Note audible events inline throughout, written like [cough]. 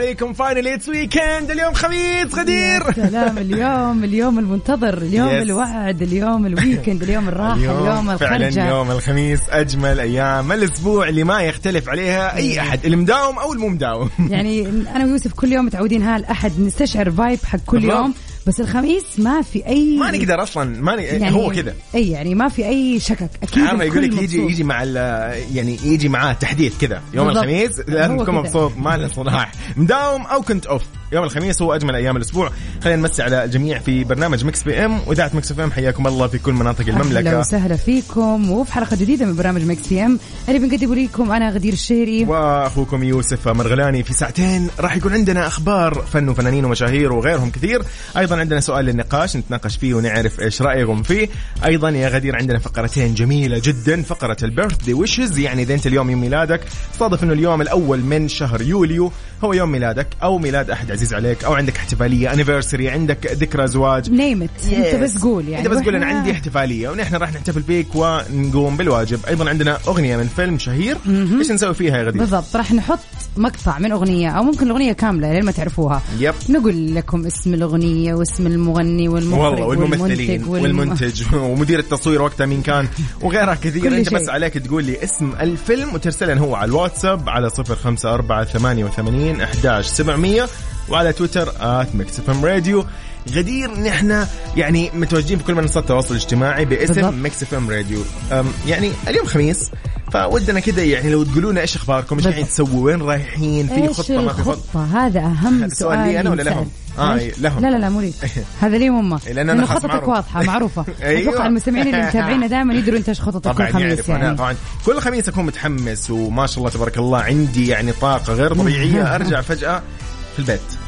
عليكم finally it's weekend اليوم خميس غدير. سلام. اليوم اليوم المنتظر. اليوم Yes. الوعد. اليوم ال weekend اليوم الراحة. اليوم, فعلا الخرجة. يوم الخميس. أجمل أيام. الأسبوع اللي ما يختلف عليها أي أحد. المداوم أو المو مداوم يعني أنا ويوسف كل يوم متعودين ها الأحد نستشعر vibe حق كل. يوم. بس الخميس ما في أي ما نقدر أصلا ما ن... يعني هو كذا أي يعني ما في أي شكك أكيد عارفه يقول لك يجي. يجي مع ال- يعني يجي معاه تحديث كذا يوم. الخميس لازم تكون. مبسوط ما له صلاة مداوم أو كنت off يوم الخميس هو أجمل أيام الأسبوع. خلينا نمسي على الجميع في برنامج Mix PM وإذاعة Mix FM. حياكم الله في كل مناطق أهلا المملكة. وسهلا فيكم. وفي حلقة جديدة من برنامج Mix PM اللي بنقدمه لكم أنا غدير الشهري وأخوكم يوسف مرغلاني في ساعتين راح يكون عندنا أخبار فن وفنانين ومشاهير وغيرهم كثير. أيضا عندنا سؤال للنقاش نتناقش فيه ونعرف إيش رأيكم فيه. أيضا يا غدير عندنا فقرتين جميلة جدا فقرة birthday wishes ال يعني إذا أنت اليوم يوم ميلادك صادف إنه اليوم الأول من شهر يوليو هو يوم ميلادك أو ميلاد أحد عزيز عليك أو عندك احتفالية anniversary عندك ذكرى زواج. name it أنت بس قول يعني. أنت بس قول أنا عندي احتفالية ونحن راح نحتفل فيك ونقوم بالواجب. أيضا عندنا أغنية من فيلم شهير. إيش نسوي فيها يا غدير؟ بالضبط. راح نحط مقطع من أغنية أو ممكن الأغنية كاملة لين ما تعرفوها. yep. نقول لكم اسم الأغنية واسم المغني والمخرج والله والممثلين والمنتج والم- والمنتج [laughs] ومدير التصوير وقتها مين كان وغيرها كثير. أنت شيء. بس عليك تقول لي اسم الفيلم وترسلن هو على الواتساب على 054 88 11700 وعلى تويتر at ميكس إف إم راديو غدير نحن يعني متواجدين في كل منصات التواصل الاجتماعي. باسم ميكس إف إم راديو يعني اليوم خميس فودنا كده يعني لو تقولوا لنا إيش أخباركم إيش قاعدين تسووا وين رايحين في خطة ما في خطة هذا أهم [laughs] سؤال لي أنا ولا. لهم؟ آه،؟ لهم. لا لا لا مو لي [laughs] هذا لي هم لأنه خلاص خطتك معروف. واضحة معروفة [laughs] أيوة. أتوقع المستمعين اللي متابعينا دائما يدروا انت إيش خطتك كل خميس أنا يعني طبعا كل خميس أكون متحمس وما شاء الله تبارك الله عندي يعني طاقة غير طبيعية أرجع فجأة في البيت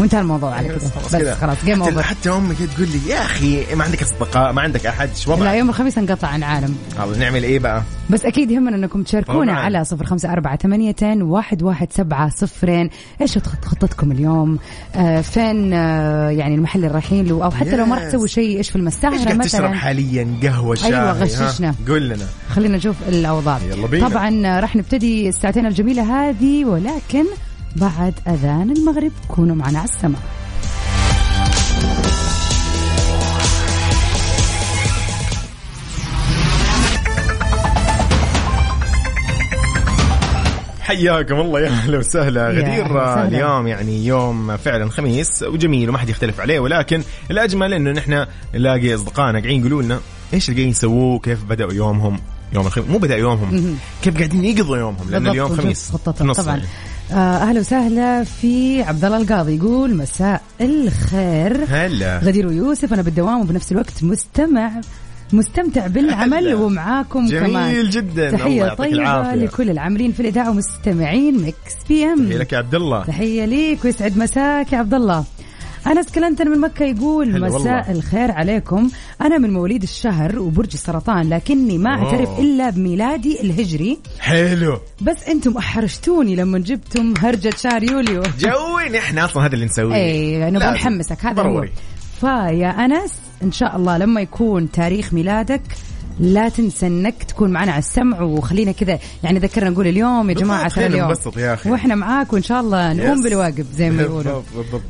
وانتهى الموضوع على كذا بس. خلاص game over حتى امي كده تقول لي يا أخي ما عندك أصدقاء ما عندك أحد إيش لا؟ يوم الخميس انقطع عن عالم الله نعمل إيه بقى؟ بس أكيد يهمنا إنكم تشاركونا. على صفر خمسة أربعة ثمانية واحد واحد سبعة صفرين إيش خط- خطتكم اليوم آه فين آه يعني المحل اللي رايحين له أو حتى لو ما راح. تسوي شيء إيش في إيش المستعمرة قاعد تشرب حاليا قهوة شاي أيوة، ها؟ غششنا. قول لنا خلينا نشوف الأوضاع يلا بينا. طبعا آه، راح نبتدي الساعتين الجميلة هذه ولكن بعد أذان المغرب. كونوا معنا على السماء حياكم الله يا أهلا وسهلا. غدير. اليوم يعني يوم فعلا خميس وجميل وما حد يختلف عليه ولكن الأجمل إنه نحن نلاقي أصدقائنا قاعدين يقولوا لنا إيش اللي قاعدين يسووه؟ كيف بدأوا يومهم؟ يوم الخميس. مو بدأ يومهم. كيف قاعدين يقضوا يومهم؟ لأن اليوم خميس. نص طبعا. يعني. آه، أهلا وسهلا في عبد الله القاضي. يقول مساء الخير. هلا. غدير ويوسف أنا بالدوام وبنفس الوقت مستمع مستمتع بالعمل هلا. ومعاكم كمان. جميل جدا. تحية طيبة العافية. لكل العاملين في الإذاعة ومستمعين مكس بي تحية ام لك يا عبد الله تحية ليك ويسعد مساك يا عبد الله أنس كلنتن من مكة يقول مساء والله. الخير عليكم أنا من مواليد الشهر وبرج السرطان لكني ما أوه. أعترف إلا بميلادي الهجري حلو بس أنتم أحرجتوني لما جبتم هرجة شهر يوليو جوي نحن أصلا هذا اللي نسويه اي نبغى لازم. نحمسك هذا ضروري. فيا أنس إن شاء الله لما يكون تاريخ ميلادك لا تنسى انك تكون معنا على السمع وخلينا كذا يعني ذكرنا نقول اليوم يا جماعة ترى اليوم يا أخي. وإحنا معاك وإن شاء الله نقوم يس. بالواجب زي ما يقولوا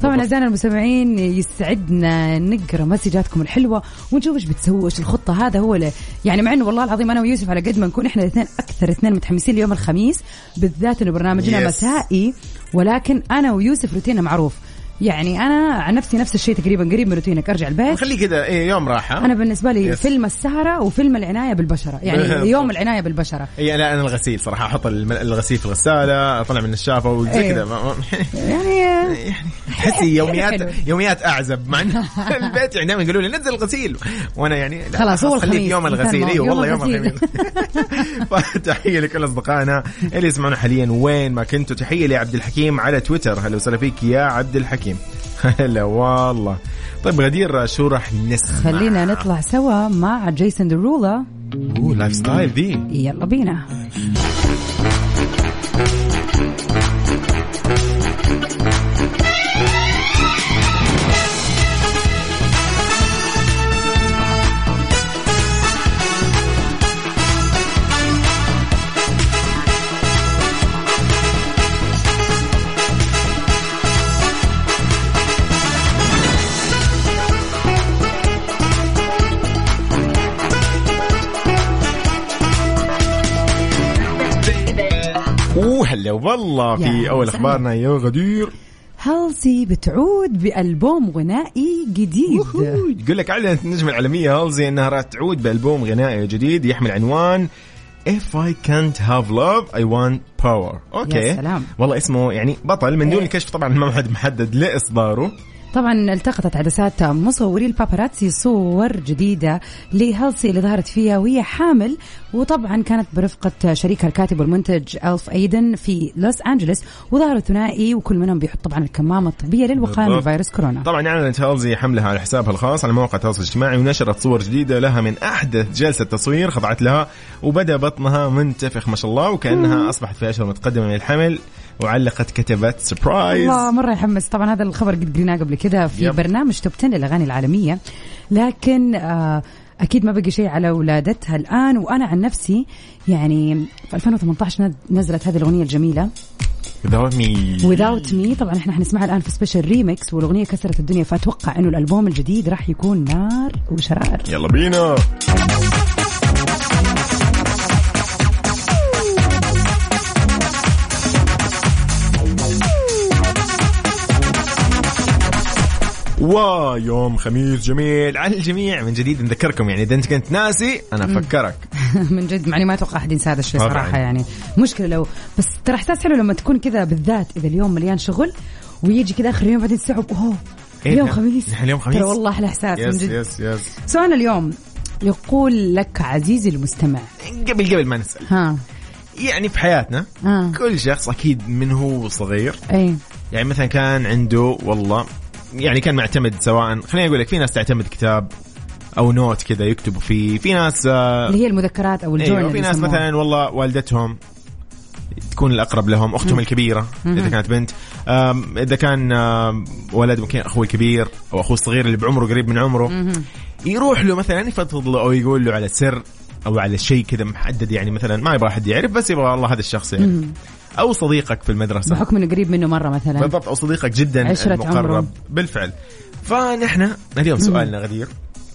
طبعا. اعزائنا المستمعين يسعدنا نقرأ مسجاتكم الحلوة ونشوف إيش بتسووا إيش الخطة هذا هو اللي يعني مع إنه والله العظيم أنا ويوسف على قد ما نكون إحنا الاثنين أكثر اثنين متحمسين ليوم الخميس بالذات إنه برنامجنا. مسائي ولكن أنا ويوسف روتيننا معروف يعني أنا عن نفسي نفس الشيء تقريبا قريب من روتينك أرجع البيت خليه كذا إيه يوم راحة أنا بالنسبة لي yes. فيلم السهرة وفيلم العناية بالبشرة يعني. يوم العناية بالبشرة اي لا أنا الغسيل صراحة أحط الغسيل في الغسالة أطلع من الشافة وزي إيه. كذا ما- يعني تحسي يوميات. [laughs] يوميات أعزب مع البيت يعني دائما يقولوا لي نزل الغسيل وأنا يعني لا، خلاص، هو الخميس. يوم الغسيل. أيوه والله يوم. الخميس [laughs] فتحية لكل أصدقائنا اللي يسمعونا حاليا وين ما كنتوا تحية لعبد الحكيم على تويتر هلا وسهلا فيك يا عبد الحكيم هلا [laughs] والله. طيب غدير شو راح نسمع؟ خلينا نطلع سوا مع جيسون درولا أوه Lifestyle ذي يلا بينا. هلا والله في أول. أخبارنا يا غدير هالسي بتعود بألبوم غنائي جديد يقول لك اعلنت النجمة العالمية هالسي إنها راح تعود بألبوم غنائي جديد يحمل عنوان If I can't have love I want power أوكي يا سلام. والله اسمه يعني بطل من دون إيه. الكشف طبعا ما حد محدد لإصداره طبعا التقطت عدسات مصوري ال paparazzi صور جديدة لهالسي اللي ظهرت فيها وهي حامل وطبعا كانت برفقة شريكها الكاتب والمنتج ألف أيدن في لوس أنجلوس وظهروا ثنائي وكل منهم بيحط طبعا الكمامة الطبية للوقاية من. فيروس كورونا. طبعا إعلنت هالزي حملها على حسابها الخاص على مواقع التواصل الاجتماعي ونشرت صور جديدة لها من أحدث جلسة تصوير خضعت لها وبدأ بطنها منتفخ ما شاء الله وكأنها أصبحت في أشهر متقدمة من الحمل. وعلقت كتبت سربرايز الله مرة يحمس. طبعا هذا الخبر قد قريناه قبل كده في يب. برنامج توب 10 للأغاني العالمية. لكن آه أكيد ما بقي شيء على ولادتها الآن. وأنا عن نفسي يعني في 2018 نز- نزلت هذه الأغنية الجميلة. Without me. Without Me. طبعا إحنا حنسمعها الآن في special remix والأغنية كسرت الدنيا فأتوقع إنه الألبوم الجديد راح يكون نار وشرار. يلا بينا. ويوم خميس جميل على الجميع. من جديد نذكركم يعني إذا أنت كنت ناسي أنا أفكرك. [laughs] من جد يعني ما أتوقع احد ينسى هذا الشيء. صراحة يعني. مشكلة لو بس ترى إحساس حلو لما تكون كذا بالذات إذا اليوم مليان شغل ويجي كذا آخر اليوم بعدين تستوعب أوه إيه اليوم ده؟ خميس. نحن اليوم خميس؟ ترى والله أحلى احساس من yes جد. yes yes سؤالنا اليوم يقول لك عزيزي المستمع. قبل قبل ما نسأل. ها. يعني في حياتنا ها. كل شخص أكيد من هو صغير. اي يعني مثلا كان عنده والله يعني كان معتمد سواء خليني أقول لك في ناس تعتمد كتاب أو نوت كذا يكتبوا فيه في ناس آه اللي هي المذكرات أو الجورنال أيوه في ناس يسموها. مثلا والله والدتهم تكون الأقرب لهم أختهم الكبيرة إذا كانت بنت. إذا كان ولد ممكن أخوه الكبير أو أخوه الصغير اللي بعمره قريب من عمره يروح له مثلا يفضفض له أو يقول له على سر أو على شيء كذا محدد يعني مثلا ما يبغى احد يعرف بس يبغى الله هذا الشخص يعرف أو صديقك في المدرسة. بحكم إنه قريب منه مرة مثلا. بالضبط أو صديقك جدا عشرة المقرب. عمره. بالفعل. فنحن اليوم سؤالنا غدير.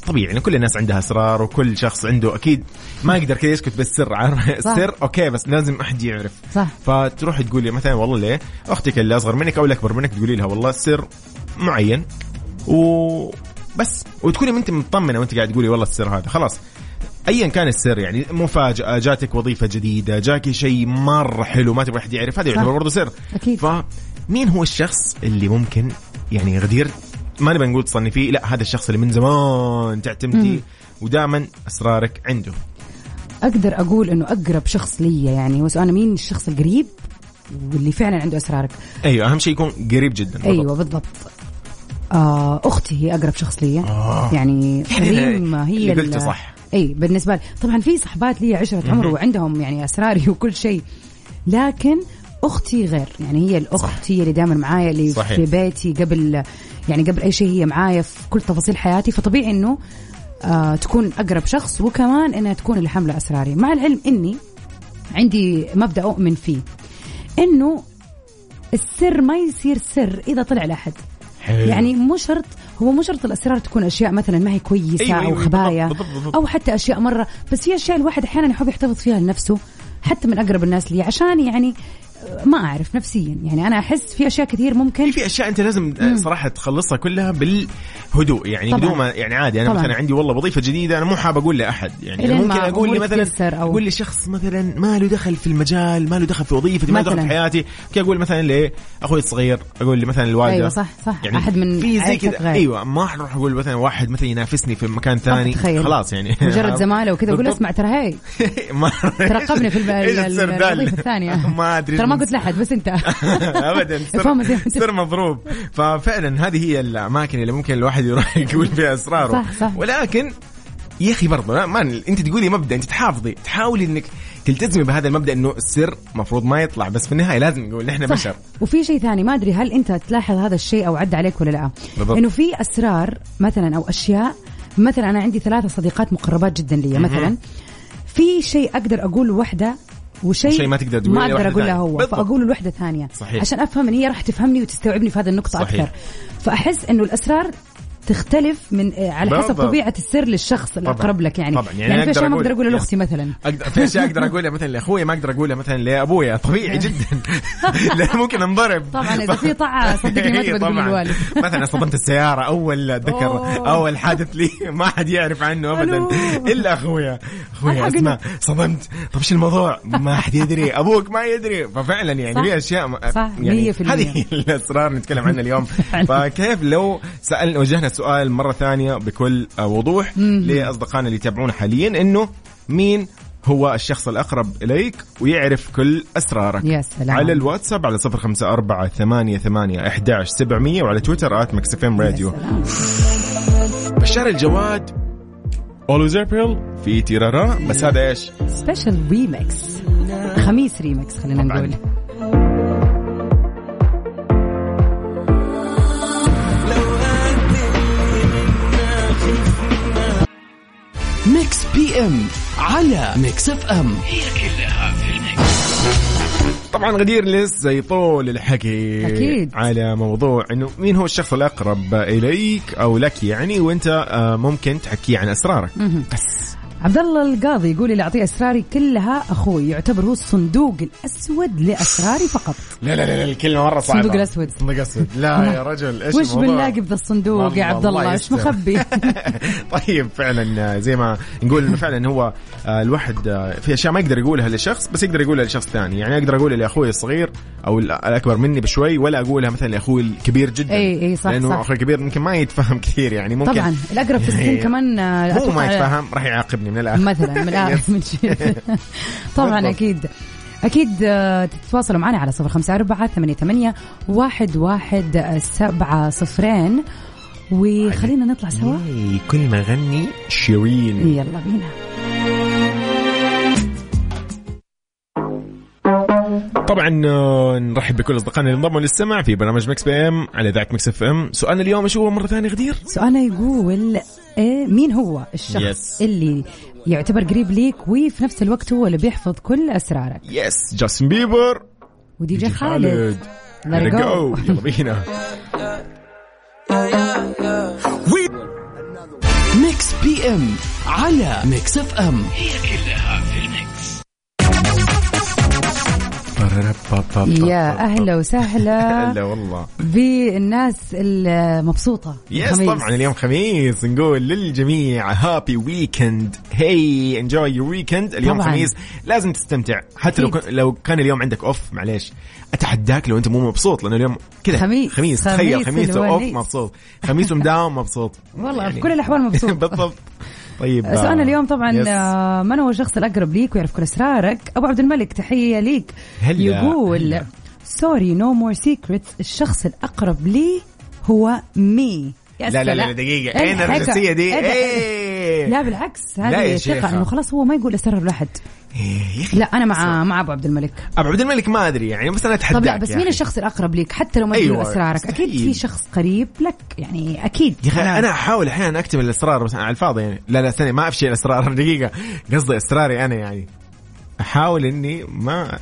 طبيعي يعني كل الناس عندها أسرار وكل شخص عنده أكيد ما يقدر كذا يسكت بالسر عارف السر أوكي بس لازم أحد يعرف. صح. فتروح تقولي مثلا والله ليه أختك اللي أصغر منك أو اللي أكبر منك تقولي لها والله السر معين وبس وتكوني انت مطمنة وأنت قاعد تقولي والله السر هذا. خلاص. ايا كان السر يعني مفاجأة جاتك وظيفة جديدة جاكي شيء مره حلو ما تبغى احد يعرف هذا يعتبر. برضه سر أكيد فمين هو الشخص اللي ممكن يعني غدير ما نبغى نقول تصنفيه لا هذا الشخص اللي من زمان تعتمدي ودائما أسرارك عنده أقدر أقول إنه أقرب شخص لي يعني هو سؤالنا مين الشخص القريب واللي فعلا عنده أسرارك أيوه أهم شيء يكون قريب جدا بالضبط. أيوه بالضبط آه أختي هي أقرب شخص لي آه. يعني [laughs] ريم هي اللي ال- قلته صح. إي بالنسبة لي طبعا في صحبات لي عشرة عمر وعندهم يعني أسراري [laughs] وكل شيء لكن أختي غير يعني هي الأخت صح. هي اللي دائما معايا اللي صحيح. في بيتي قبل يعني قبل أي شيء هي معايا في كل تفاصيل حياتي فطبيعي إنه آه تكون أقرب شخص وكمان إنها تكون اللي حامله أسراري مع العلم إني عندي مبدأ أؤمن فيه إنه السر ما يصير سر إذا طلع لأحد حلو. يعني مو شرط هو مو شرط الأسرار تكون أشياء مثلا ما هي كويسة أيوة، أو أيوة، خبايا بالضبط، بالضبط، بالضبط. أو حتى أشياء مرة بس في اشياء الواحد أحيانا يحب يحتفظ فيها لنفسه حتى من أقرب الناس لي عشان يعني ما أعرف نفسيا. يعني أنا أحس في أشياء كثير ممكن. في أشياء أنت لازم مم. صراحة تخلصها كلها بالهدوء. يعني طبعًا. بدون ما يعني عادي أنا طبعًا. مثلا عندي والله وظيفة جديدة أنا مو حاب أقول لأحد. يعني ممكن أقول لي مثلا أو... أقول لشخص مثلا ما له دخل في المجال ما له دخل في وظيفتي ما له دخل في حياتي كي أقول مثلا لاخوي الصغير أقول لي مثلا الوالدة. أيوه صح صح. يعني أحد من في زي كذا. أيوه ما أروح أقول مثلا واحد مثلا ينافسني في مكان ثاني. خلاص يعني. مجرد [laughs] زمالة وكذا أقول اسمع ترى هي [laughs] ترقبني في [laughs] الوظيفة الثانية. ما أدري. ترى ما قلت لأحد بس انت. [laughs] ابدا سر مضروب. ففعلا هذه هي الأماكن اللي ممكن الواحد يروح [laughs] يقول فيها اسراره صح صح. ولكن يا أخي برضه ما أنت تقولي مبدأ أنت تحافظي تحاولي إنك تلتزمي بهذا المبدأ إنه السر المفروض ما يطلع بس في النهاية لازم نقول نحن بشر. وفي شيء ثاني ما أدري هل أنت تلاحظ هذا الشيء أو عدى عليك ولا لا. بالضبط. إنه في أسرار مثلا أو أشياء مثلا أنا عندي ثلاثة صديقات مقربات جدا لي مثلا. في شيء أقدر أقول لوحده وشيء شيء ما تقدر تقول. ما أقدر أقول هو. فأقول لوحده ثانية. صحيح. عشان أفهم ان هي راح تفهمني وتستوعبني في هذه النقطة صحيح. أكثر. فأحس إنه الاسرار تختلف من آه، على حسب طبيعة السر للشخص الأقرب لك يعني. طبعا. يعني, يعني في اشياء ما أقدر اقولها لاختي مثلا. أقدر في اشياء أقدر اقولها مثلا لأخوي ما أقدر اقولها مثلا لأبويا طبيعي [laughs] جدا. [laughs] لا ممكن انضرب. طبعا إذا في طاعة [laughs] صدقني ما تبغى تقول للوالد مثلا صدمت السيارة أول ذكر أول حادث لي ما حد يعرف عنه ابدا. إلا أخويا. أخويا اسمع صدمت. طب إيش الموضوع؟ ما حد يدري. أبوك ما يدري. ففعلا يعني في أشياء صح يعني هذه الأسرار نتكلم عنها اليوم. فكيف لو سالنا وجهنا سؤال مرة ثانية بكل وضوح لأصدقائنا اللي يتابعونا حاليا إنه مين هو الشخص الأقرب إليك ويعرف كل أسرارك؟ يا سلام. على الواتساب على صفر خمسة أربعة ثمانية ثمانية أحداش سبعمية وعلى تويتر آت مكسفين راديو. بشار الجواد Always April في تيرارا. بس هذا إيش؟ سبيشال ريمكس خميس ريمكس خلينا نقول. ميكس بي إم على ميكس إف إم. هي كلها في الميكس طبعا غدير لسه يطول الحكي أكيد. على موضوع إنه مين هو الشخص الأقرب إليك أو لك يعني وأنت آه، ممكن تحكيه عن أسرارك. بس. عبد الله القاضي يقول اللي أعطيه أسراري كلها أخوي يعتبر هو الصندوق الأسود لأسراري فقط. لا لا لا الكلمة مرة صعبة. الصندوق الأسود. الصندوق الاسود لا [laughs] يا رجل إيش وش بنلاقي بذا الصندوق يا عبد الله إيش مخبي؟ [laughs] طيب فعلا زي ما نقول إنه فعلا هو آه، الواحد آه، في أشياء ما يقدر يقولها لشخص بس يقدر يقولها لشخص ثاني. يعني أقدر أقولها لأخوي الصغير أو الأكبر مني بشوي ولا أقولها مثلا لأخوي الكبير جدا. إي إي صح لأنه أخوي الكبير ممكن ما يتفهم [laughs] كثير يعني ممكن طبعا الأقرب في السن كمان مو ما يتفهم راح يعاقبني. من الآخر. مثلا من الآخر [laughs] طبعا أكيد. أكيد آه، تتواصلوا معنا على صفر خمسة أربعة ثمانية, ثمانية واحد, واحد سبعة صفرين. وخلينا نطلع سوا. كل ما غني شيرين. يلا بينا. طبعا آه، نرحب بكل أصدقائنا اللي انضموا للسمع في برنامج مكس بي إم على إذاعة مكس إف إم. سؤالنا اليوم إيش هو؟ مرة ثانية غدير. سؤالنا يقول إيه مين هو الشخص yes. اللي يعتبر قريب ليك وفي نفس الوقت هو اللي بيحفظ كل أسرارك؟ yes جاستن بيبر ودي جي خالد. Let it go. يلا بينا. ميكس بي إم على ميكس إف إم. هي كلها يا أهلا وسهلا هلا والله بالناس المبسوطه yes طبعا اليوم خميس نقول للجميع happy weekend هي enjoy your weekend اليوم. خميس لازم تستمتع حتى لو لو كان اليوم عندك off معليش اتحداك لو انت مو مبسوط لأنه اليوم كذا خميس خميس تخيل خميس off مبسوط خميس ومداوم مبسوط والله. في كل الاحوال مبسوط بالضبط طيب سؤالنا اليوم طبعا آه، من هو الشخص الأقرب ليك ويعرف كل اسرارك أبو عبد الملك تحية ليك. هلا يقول سوري نو مور سيكريتس الشخص الأقرب لي هو مي لا لا لا دقيقة. اين الرئيسية دي؟ إيه, إيه. لا بالعكس. هذه ثقة إنه خلاص هو ما يقول أسرار لاحد إيه. لا أنا مع مع أبو عبد الملك. أبو عبد الملك ما أدري يعني بس أنا أتحداك طب لا بس يعني. مين الشخص الأقرب لك حتى لو ما أيوة اسرارك أكيد في شخص قريب لك يعني أكيد. يا أخي أنا, أحاول أحيانا أكتب الاسرار بس على الفاضي يعني. لا لا ثانية ما أفشي الاسرار [laughs] دقيقة. قصدي اسراري أنا يعني. أحاول إني ما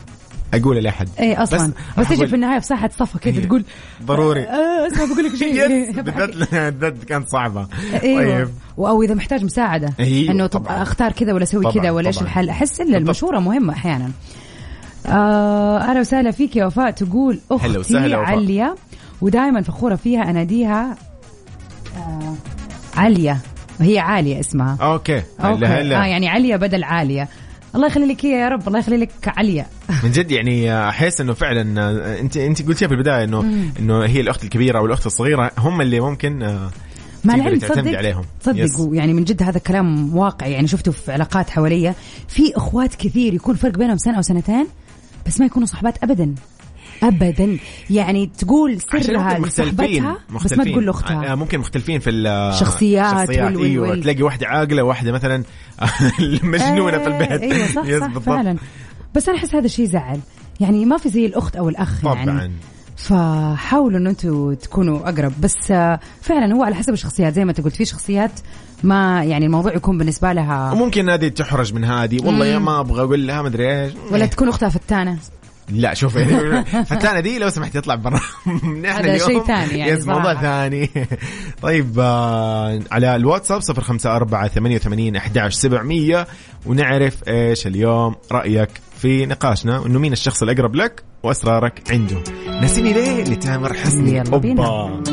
أقول لأحد. اي أصلا. بس, تجي في النهاية في ساحه صفا كذا إيه. تقول؟ ضروري. آه اسمع بقول لك شيء. [laughs] [laughs] [laughs] بالذات كانت صعبة. أيوه. طيب. أو إذا محتاج مساعدة. أيوة إنه طب أختار كذا ولا أسوي كذا ولا إيش الحل؟ أحس إن المشورة مهمة أحيانا. آه أهلا وسهلا فيك يا وفاء تقول أختي. عليا ودائما فخورة فيها أناديها آه عليا. وهي عالية اسمها. okay. okay. هلا آه هلا يعني عليا بدل عالية. الله يخلي لك يا رب الله يخلي لك عليا من جد يعني أحس إنه فعلا انت أنت قلتيها في البداية انه إنه هي الأخت الكبيرة أو الأخت الصغيرة هم اللي ممكن آه، مع العلم تصدق عليهم. تصدق yes. يعني من جد هذا الكلام واقع يعني شفته في علاقات حواليا في أخوات كثير يكون فرق بينهم سنة أو سنتين بس ما يكونوا صحبات ابدا ابدا. يعني تقول سرها ممكن لصاحبتها بس ما تقول لأختها. آه، ممكن مختلفين في ال- شخصيات الشخصيات وال- وال- أيوه وال. تلاقي واحدة عاقلة وواحده مثلا [laughs] مجنونة في البيت. أيوه صح [laughs] صح. فعلا. بس أنا أحس هذا الشيء زعل يعني ما في زي الأخت أو الأخ يعني. طبعا. فحاولوا ان أنتم تكونوا أقرب. بس آه، فعلا هو على حسب الشخصيات. زي ما أنت قلت في شخصيات ما يعني الموضوع يكون بالنسبة لها. وممكن هذه تحرج من هذه. والله يا ما أبغى أقول لها ما أدري إيش. ولا تكون أختها فتانة. لا شوف [laughs] فتانة دي لو سمحت يطلع برا. [laughs] نحن هذا اليوم- شيء ثاني يعني يس موضوع. ثاني. [laughs] طيب آه على الواتساب 054 88 11 700 ونعرف إيش اليوم رأيك في نقاشنا انه مين الشخص الأقرب لك وأسرارك عنده. نسيني ليه؟ لتامر حسني. يلا بينا.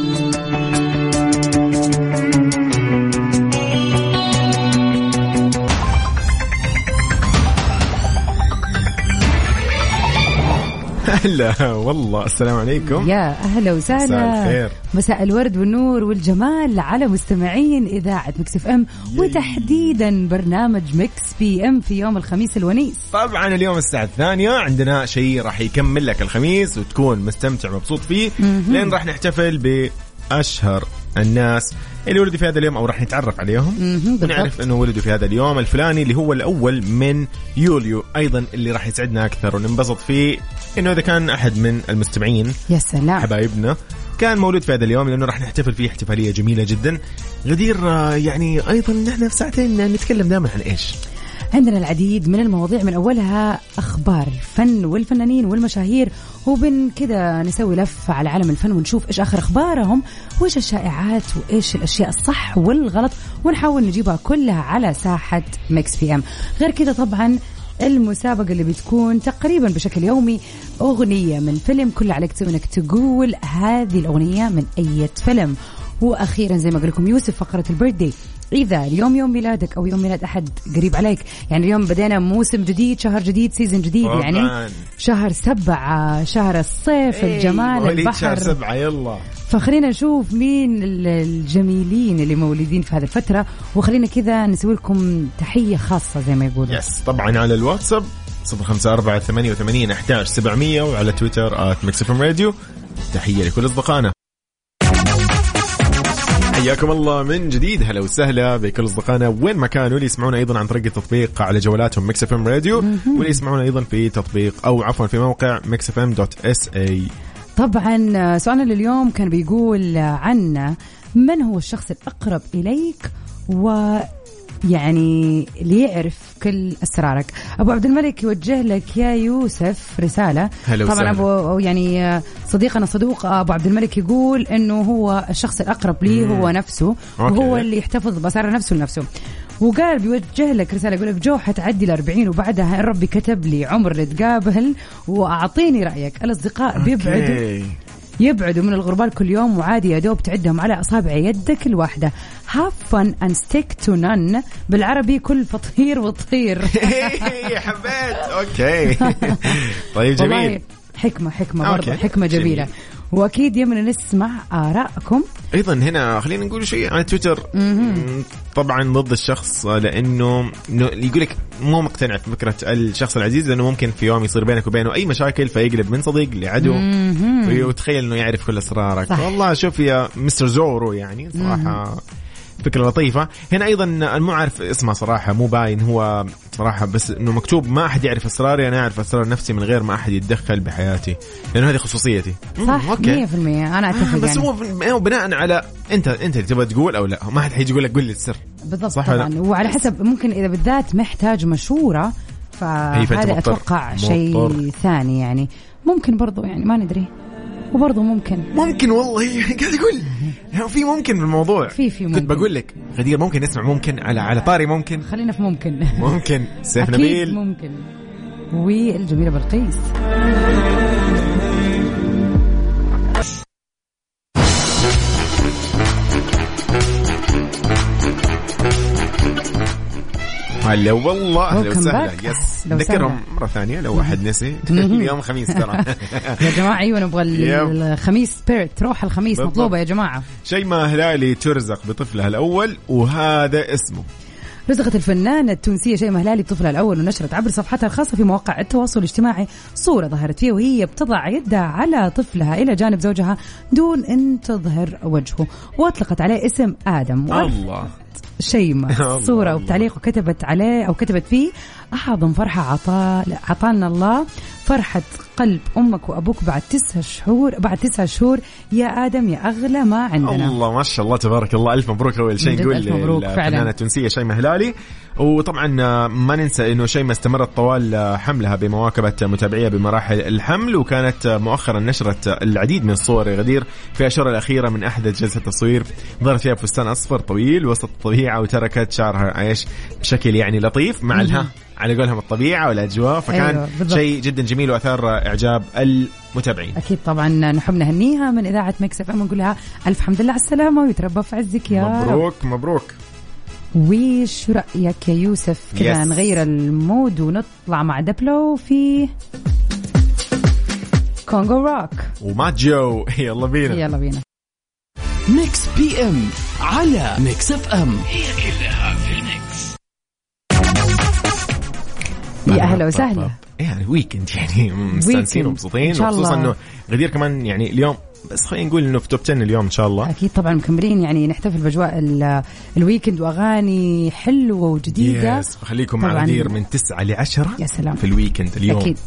هلا والله السلام عليكم. يا أهلا مساء وسهلا الخير. مساء الورد والنور والجمال على مستمعين إذاعة مكس إف إم وتحديدا برنامج مكس بي إم في يوم الخميس الونيس. طبعا اليوم الساعة الثانية عندنا شيء راح يكمل لك الخميس وتكون مستمتع مبسوط فيه. لين راح نحتفل بأشهر الناس. اللي ولدوا في هذا اليوم أو راح نتعرف عليهم. ونعرف إنه ولدوا في هذا اليوم الفلاني اللي هو الأول من يوليو أيضا اللي راح يسعدنا أكثر وننبسط فيه إنه إذا كان أحد من المستمعين يا سلام حبايبنا كان مولود في هذا اليوم لأنه راح نحتفل فيه احتفالية جميلة جدا غدير آه، يعني أيضا نحن في ساعتين نتكلم دائما عن إيش؟ عندنا العديد من المواضيع من أولها أخبار الفن والفنانين والمشاهير وبن كذا نسوي لفه على عالم الفن ونشوف إيش آخر أخبارهم وإيش الشائعات وإيش الأشياء الصح والغلط ونحاول نجيبها كلها على ساحة ميكس بي إم. غير كذا طبعا المسابقة اللي بتكون تقريبا بشكل يومي أغنية من فيلم كل عليك إنك تقول هذه الأغنية من أي فيلم. وأخيرا زي ما قال لكم يوسف فقرة ال birthday إذا اليوم يوم ميلادك أو يوم ميلاد أحد قريب عليك يعني اليوم بدينا موسم جديد شهر جديد season جديد طبعاً. يعني شهر سبعة شهر الصيف الجمال مواليد شهر البحر سبعة يلا. فخلينا نشوف مين ال- الجميلين اللي مولودين في هذه الفترة وخلينا كذا نسوي لكم تحية خاصة زي ما يقولوا. yes طبعا على الواتساب 054 88 11 700 وعلى تويتر at ميكس راديو. تحية لكل أصدقائنا. حياكم الله من جديد. هلا وسهلا بكل أصدقائنا وين ما كانوا اللي يسمعونا أيضا عن طريق التطبيق على جوالاتهم ميكس إف إم راديو واللي يسمعونا أيضا في تطبيق أو عفوا في موقع ميكس إف إم dot SA. طبعا سؤالنا لليوم كان بيقول آه، عن من هو الشخص الأقرب إليك و يعني اللي يعرف كل أسرارك أبو عبد الملك يوجه لك يا يوسف رسالة هلا طبعا. ابو يعني صديقنا صدوق أبو عبد الملك يقول إنه هو الشخص الأقرب لي هو نفسه okay. وهو اللي يحتفظ بأسرار نفسه لنفسه وقال بيوجه لك رسالة يقول لك جو حتعدي ال 40 وبعدها ربي كتب لي عمر نتقابل وأعطيني رأيك الأصدقاء بيبعدوا. يبعدوا من الغربال كل يوم وعادي يا دوب تعدهم على أصابع يدك الواحدة. Have fun and stick to none. بالعربي كل فطير وطير. [laughs] حبيت. أوكي. طيب جميل. حكمة حكمة برضه. حكمة جميلة. جميل. وأكيد يمنا نسمع آرائكم. أيضا هنا خلينا نقول شيء عن تويتر. طبعا ضد الشخص لأنه إنه يقول لك مو مقتنع في فكرة الشخص العزيز لأنه ممكن في يوم يصير بينك وبينه أي مشاكل فيقلب من صديق لعدو. وتخيل إنه يعرف كل أسرارك. صح. والله شوف يا مستر زورو يعني صراحة فكرة لطيفة. هنا أيضا المو عارف اسمه صراحة مو باين هو صراحة بس إنه مكتوب ما أحد يعرف أسراري أنا أعرف أسرار نفسي من غير ما أحد يتدخل بحياتي لأنه هذه خصوصيتي. صح 100% okay. أنا آه أتفق بس يعني. هو بناء على أنت أنت اللي تبغى تقول أو لا ما حد حيجي يقول لك قول لي السر. بالضبط صح طبعا. وعلى حسب ممكن إذا بالذات محتاج مشورة فهذا. أتوقع. شيء ثاني يعني. ممكن برضو يعني ما ندري. وبرضه ممكن. ممكن والله. [laughs] قاعد أقول يعني في ممكن في الموضوع. في- في ممكن. كنت بقول لك غدير ممكن نسمع ممكن على على طاري ممكن. خلينا في ممكن. ممكن. سيف نبيل ممكن. والجميله بلقيس هلا والله أهلا وسهلا. yes نذكرهم مرة ثانية لو واحد نسي. [laughs] اليوم خميس ترى. يا جماعة أيوه نبغى. الخميس spirit روح الخميس. مطلوبة يا جماعة. شيماء هلالي ترزق بطفلها الأول وهذا اسمه. رزقت الفنانة التونسية شيماء هلالي بطفلها الأول ونشرت عبر صفحتها الخاصة في مواقع التواصل الاجتماعي صورة ظهرت فيها وهي بتضع يدها على طفلها إلى جانب زوجها دون أن تظهر وجهه. وأطلقت عليه اسم آدم. الله. [laughs] الله صورة. وبتعليق وكتبت عليه أو كتبت فيه. أعظم فرحة عطا عطانا الله فرحة قلب أمك وأبوك بعد تسع شهور بعد تسع شهور. يا آدم يا أغلى ما عندنا. الله ما شاء الله تبارك الله. ألف مبروك أول شيء. نقول ألف. للفنانه التونسية شيماء هلالي. وطبعا آه، ما ننسى إنه شيماء استمرت طوال آه، حملها بمواكبة متابعيها بمراحل الحمل وكانت آه، مؤخرا نشرت العديد من الصور يا غدير في الأشهر الأخيرة من احدث جلسه تصوير ظهرت فيها بفستان أصفر طويل وسط الطبيعة وتركت شعرها إيش بشكل يعني لطيف مع الها على قولهم الطبيعة والأجواء. فكان أيوة،. شيء جدا جميل وأثار إعجاب المتابعين. أكيد طبعا نحب نهنيها من إذاعة مكس إف إم ونقول لها ألف حمد لله على السلامة ويتربى في عزك يا رب. مبروك مبروك. وش رأيك يا يوسف؟ كذا Yes. نغير ال mood ونطلع مع دبلو في كونغو روك. ومات جو. يلا بينا. يلا بينا. ميكس بي ام على ميكس اف ام. هي كلها في ال mix. يا أهلا وسهلا. يعني weekend [laughs] يعني مستانسين. ومبسوطين. وخصوصا إنه غدير كمان يعني اليوم بس خلينا نقول إنه في top 10 اليوم إن شاء الله أكيد طبعا مكملين يعني نحتفل بأجواء ال- ال weekend وأغاني حلوة وجديدة yes فخليكم مع. غدير من 9 ل 10 يا سلام. في ال weekend اليوم أكيد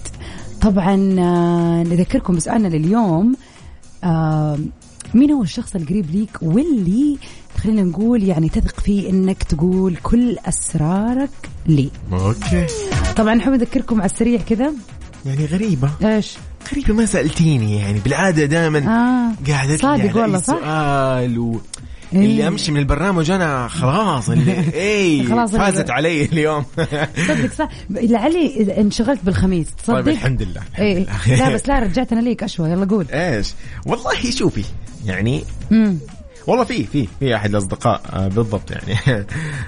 طبعا آه، نذكركم بسؤالنا لليوم آه، مين هو الشخص القريب ليك واللي خلينا نقول يعني تثق فيه إنك تقول كل أسرارك ليه okay. طبعا نحب نذكركم على السريع كذا. يعني غريبة. إيش؟ غريبة ما سألتيني يعني بالعادة دائما آه. قاعدة صادق والله، صح؟ سؤال و... إيه. اللي أمشي من البرنامج أنا خلاص اللي [laughs] اي خلاص اللي- فازت علي اليوم [laughs] صدق صح لعلي انشغلت بالخميس تصدق طيب الحمد لله الحمد إيه لله. [laughs] لا بس لا رجعت أنا ليك أشوى يلا قول إيش والله شوفي يعني مم. والله في في في أحد الأصدقاء آه، بالضبط يعني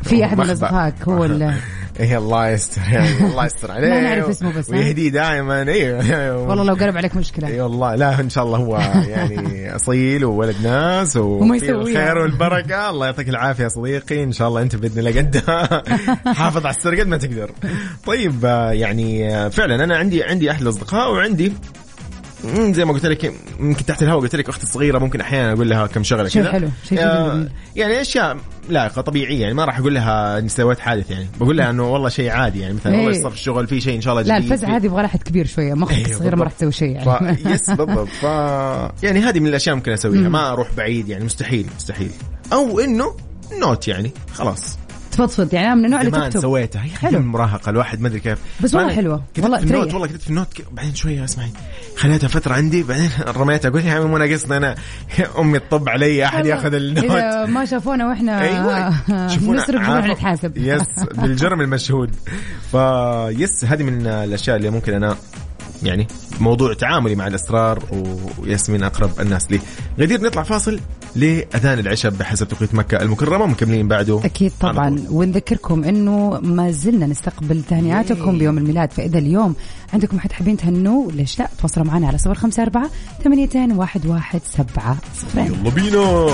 في أحد من مخبأ. أصدقائك هو ال- إيه الله يستر يعني الله يستر عليه. ما نعرف اسمه بس،؟ ويهديه دائما أيوه والله لو قلب عليك مشكلة. إي والله لا إن شاء الله هو يعني أصيل وولد ناس وما يسويها. الخير والبركة. الله يعطيك العافية يا صديقي. إن شاء الله أنت بإذن الله قدها [laughs] حافظ على السر قد ما تقدر. طيب يعني فعلا أنا عندي عندي أحد الأصدقاء وعندي زي ما قلت لك يمكن تحت الهواء قلت لك أختي الصغيرة ممكن أحيانا أقول لها كم شغلة شيء كذا. حلو، شيء آه،. يعني أشياء لائقه طبيعية يعني ما راح أقول لها إني سويت حادث يعني. بقول لها إنه والله شيء عادي يعني مثلا إيه. والله صار في الشغل في شيء إن شاء الله لا جديد. الفزعه في- هذه يبغى لها كبير شوية ما أختك الصغيره ما راح. تسوي شيء يعني. ف... [laughs] يس بالضبط. ف يعني هذه من الأشياء ممكن أسويها. ما أروح بعيد يعني مستحيل مستحيل. أو إنه note يعني خلاص. تفضفض يعني أنا من النوع اللي تكتب. سويتها هي حلو. المراهقه الواحد ما أدري كيف. بس والله. كتبت والله في ال note. والله كتبت في ال note بعدين شوية اسمعي. خليتها فترة عندي بعدين [laughs] رميتها أقول يا عمي مو ناقصنا أنا [laughs] أمي تطب علي أحد ياخذ ال note. إذا ما شافونا وإحنا [laughs] شوفونا نسرق نروح عارف- نتحاسب. yes بالجرم المشهود. فبس هذه من الأشياء اللي ممكن أنا يعني موضوع تعاملي مع الأسرار وياسمين أقرب الناس لي. غدير نطلع فاصل. لأذان العشاء بحسب توقيت مكة المكرمة. مكملين بعده. أكيد على طبعا. ونذكركم إنه ما زلنا نستقبل تهنئاتكم بيوم الميلاد فاذا اليوم. عندكم حد حابين تهنوا ليش لا؟ تواصلوا معنا على صفر خمسة أربعة ثمانيتين واحد واحد سبعة صفرين يلا بينا.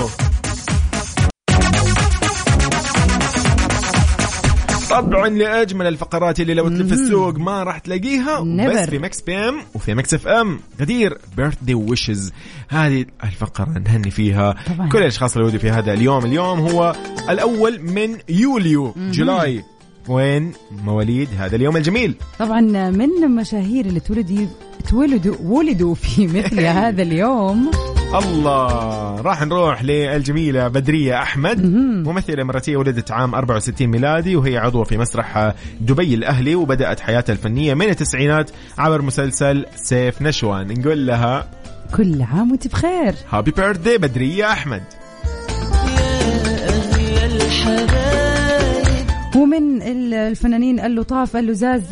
طبعا لاجمل الفقرات اللي لو تلف السوق ما راح تلاقيها. بس في Mix PM وفي Mix FM. غدير birthday wishes هذه الفقرة نهني فيها. طبعاً. كل الاشخاص اللي ولدوا في هذا اليوم. اليوم هو الأول من يوليو جولاي وين مواليد هذا اليوم الجميل. طبعا من المشاهير اللي تولدوا تولدوا ولدوا في مثل [laughs] هذا اليوم. الله راح نروح للجميلة بدرية أحمد ممثلة إماراتية ولدت عام 64 ميلادي وهي عضوة في مسرح دبي الأهلي وبدأت حياتها الفنية من التسعينات عبر مسلسل سيف نشوان. نقول لها كل عام وانت بخير. هابي بيرثدي بدرية أحمد. ومن الفنانين اللطاف اللزاز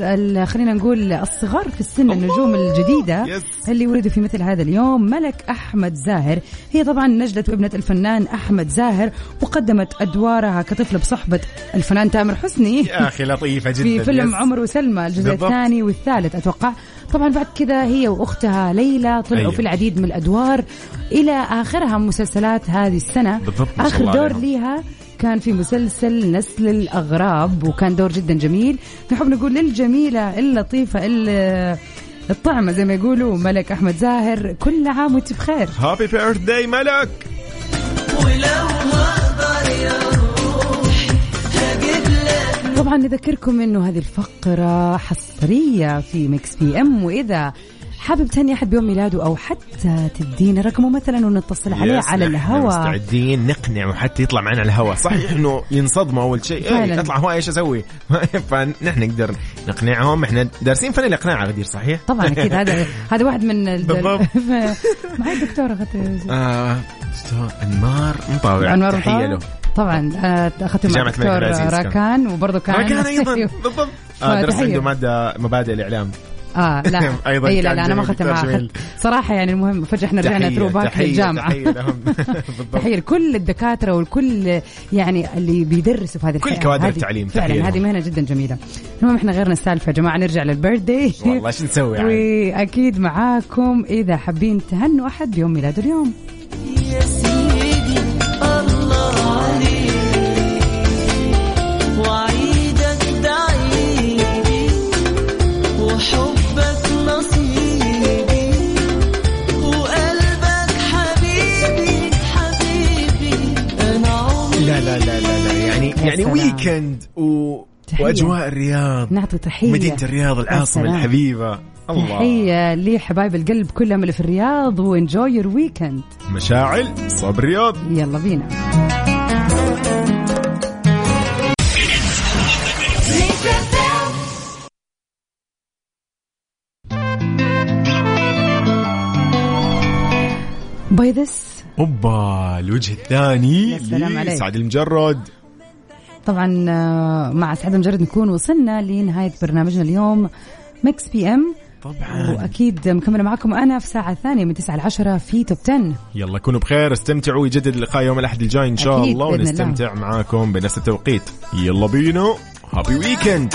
خلينا نقول الصغار في السن النجوم الجديدة اللي ولدوا في مثل هذا اليوم ملك أحمد زاهر. هي طبعا نجدة وابنة الفنان أحمد زاهر وقدمت أدوارها كطفلة بصحبة الفنان تامر حسني. يا أخي لطيفة [laughs] جدا في فيلم عمر وسلمى الجزء. الثاني والثالث أتوقع. طبعا بعد كذا هي وأختها ليلى طلعوا أيوه. في العديد من الأدوار إلى آخرها مسلسلات هذه السنة. بالضبط آخر دور ليها كان في مسلسل نسل الأغراب وكان دور جدا جميل. نحب نقول للجميلة اللطيفة الطعمة زي ما يقولوا ملك أحمد زاهر كل عام وانت بخير. هابي بيرث داي ملك! ولو طبعا نذكركم إنه هذه الفقرة حصرية في Mix PM وإذا حابب تهني أحد بيوم ميلاده أو حتى تدينا رقمه مثلا ونتصل عليه على الهواء. مستعدين نقنعه حتى يطلع معنا على الهواء. صحيح [laughs] إنه ينصدموا أول شيء. إيه يطلع هواء إيش أسوي؟ [laughs] فنحن نقدر نقنعهم. إحنا دارسين فن الإقناع غدير صحيح؟ طبعا أكيد. هذا [laughs] هذا واحد من بالضبط. معي دكتوره آه دكتور أنمار مطاوع. أنمار تحية له. طبعا أنا اخذت مع دكتور راكان وبرضه كان راكان أيضا. بالضبط. آه درس عنده مادة مبادئ الإعلام. آه [laughs] لا. أيضا إي لا, لا أنا ما اخذت معاه صراحة يعني المهم فجاه إحنا رجعنا throwback للجامعه تحية لهم. [laughs] تحية لكل الدكاترة والكل يعني اللي بيدرسوا في هذه كل كوادر التعليم فعلا هذه مهنة جدا جميلة. المهم إحنا غيرنا السالفة يا جماعة نرجع لل birthday والله شو نسوي يعني؟ [laughs] وأكيد معاكم إذا حابين تهنوا أحد بيوم ميلاده اليوم. يعني weekend و... وأجواء الرياض. نعطي تحية. مدينة الرياض العاصمة السلام. الحبيبة. الله. تحية لحبايب القلب كلهم اللي في الرياض و enjoy your weekend مشاعل صوب الرياض. يلا بينا. by this اوبا الوجه الثاني لسعد لمجرد. طبعا آه، مع سعد لمجرد نكون وصلنا لنهاية برنامجنا اليوم Mix PM. طبعا. وأكيد مكملة معكم أنا في ساعة ثانية من 9 ل 10 في top 10 يلا كونوا بخير استمتعوا يجدد اللقاء يوم الأحد الجاي إن شاء الله ونستمتع الله. معاكم بنفس التوقيت. يلا بينا happy weekend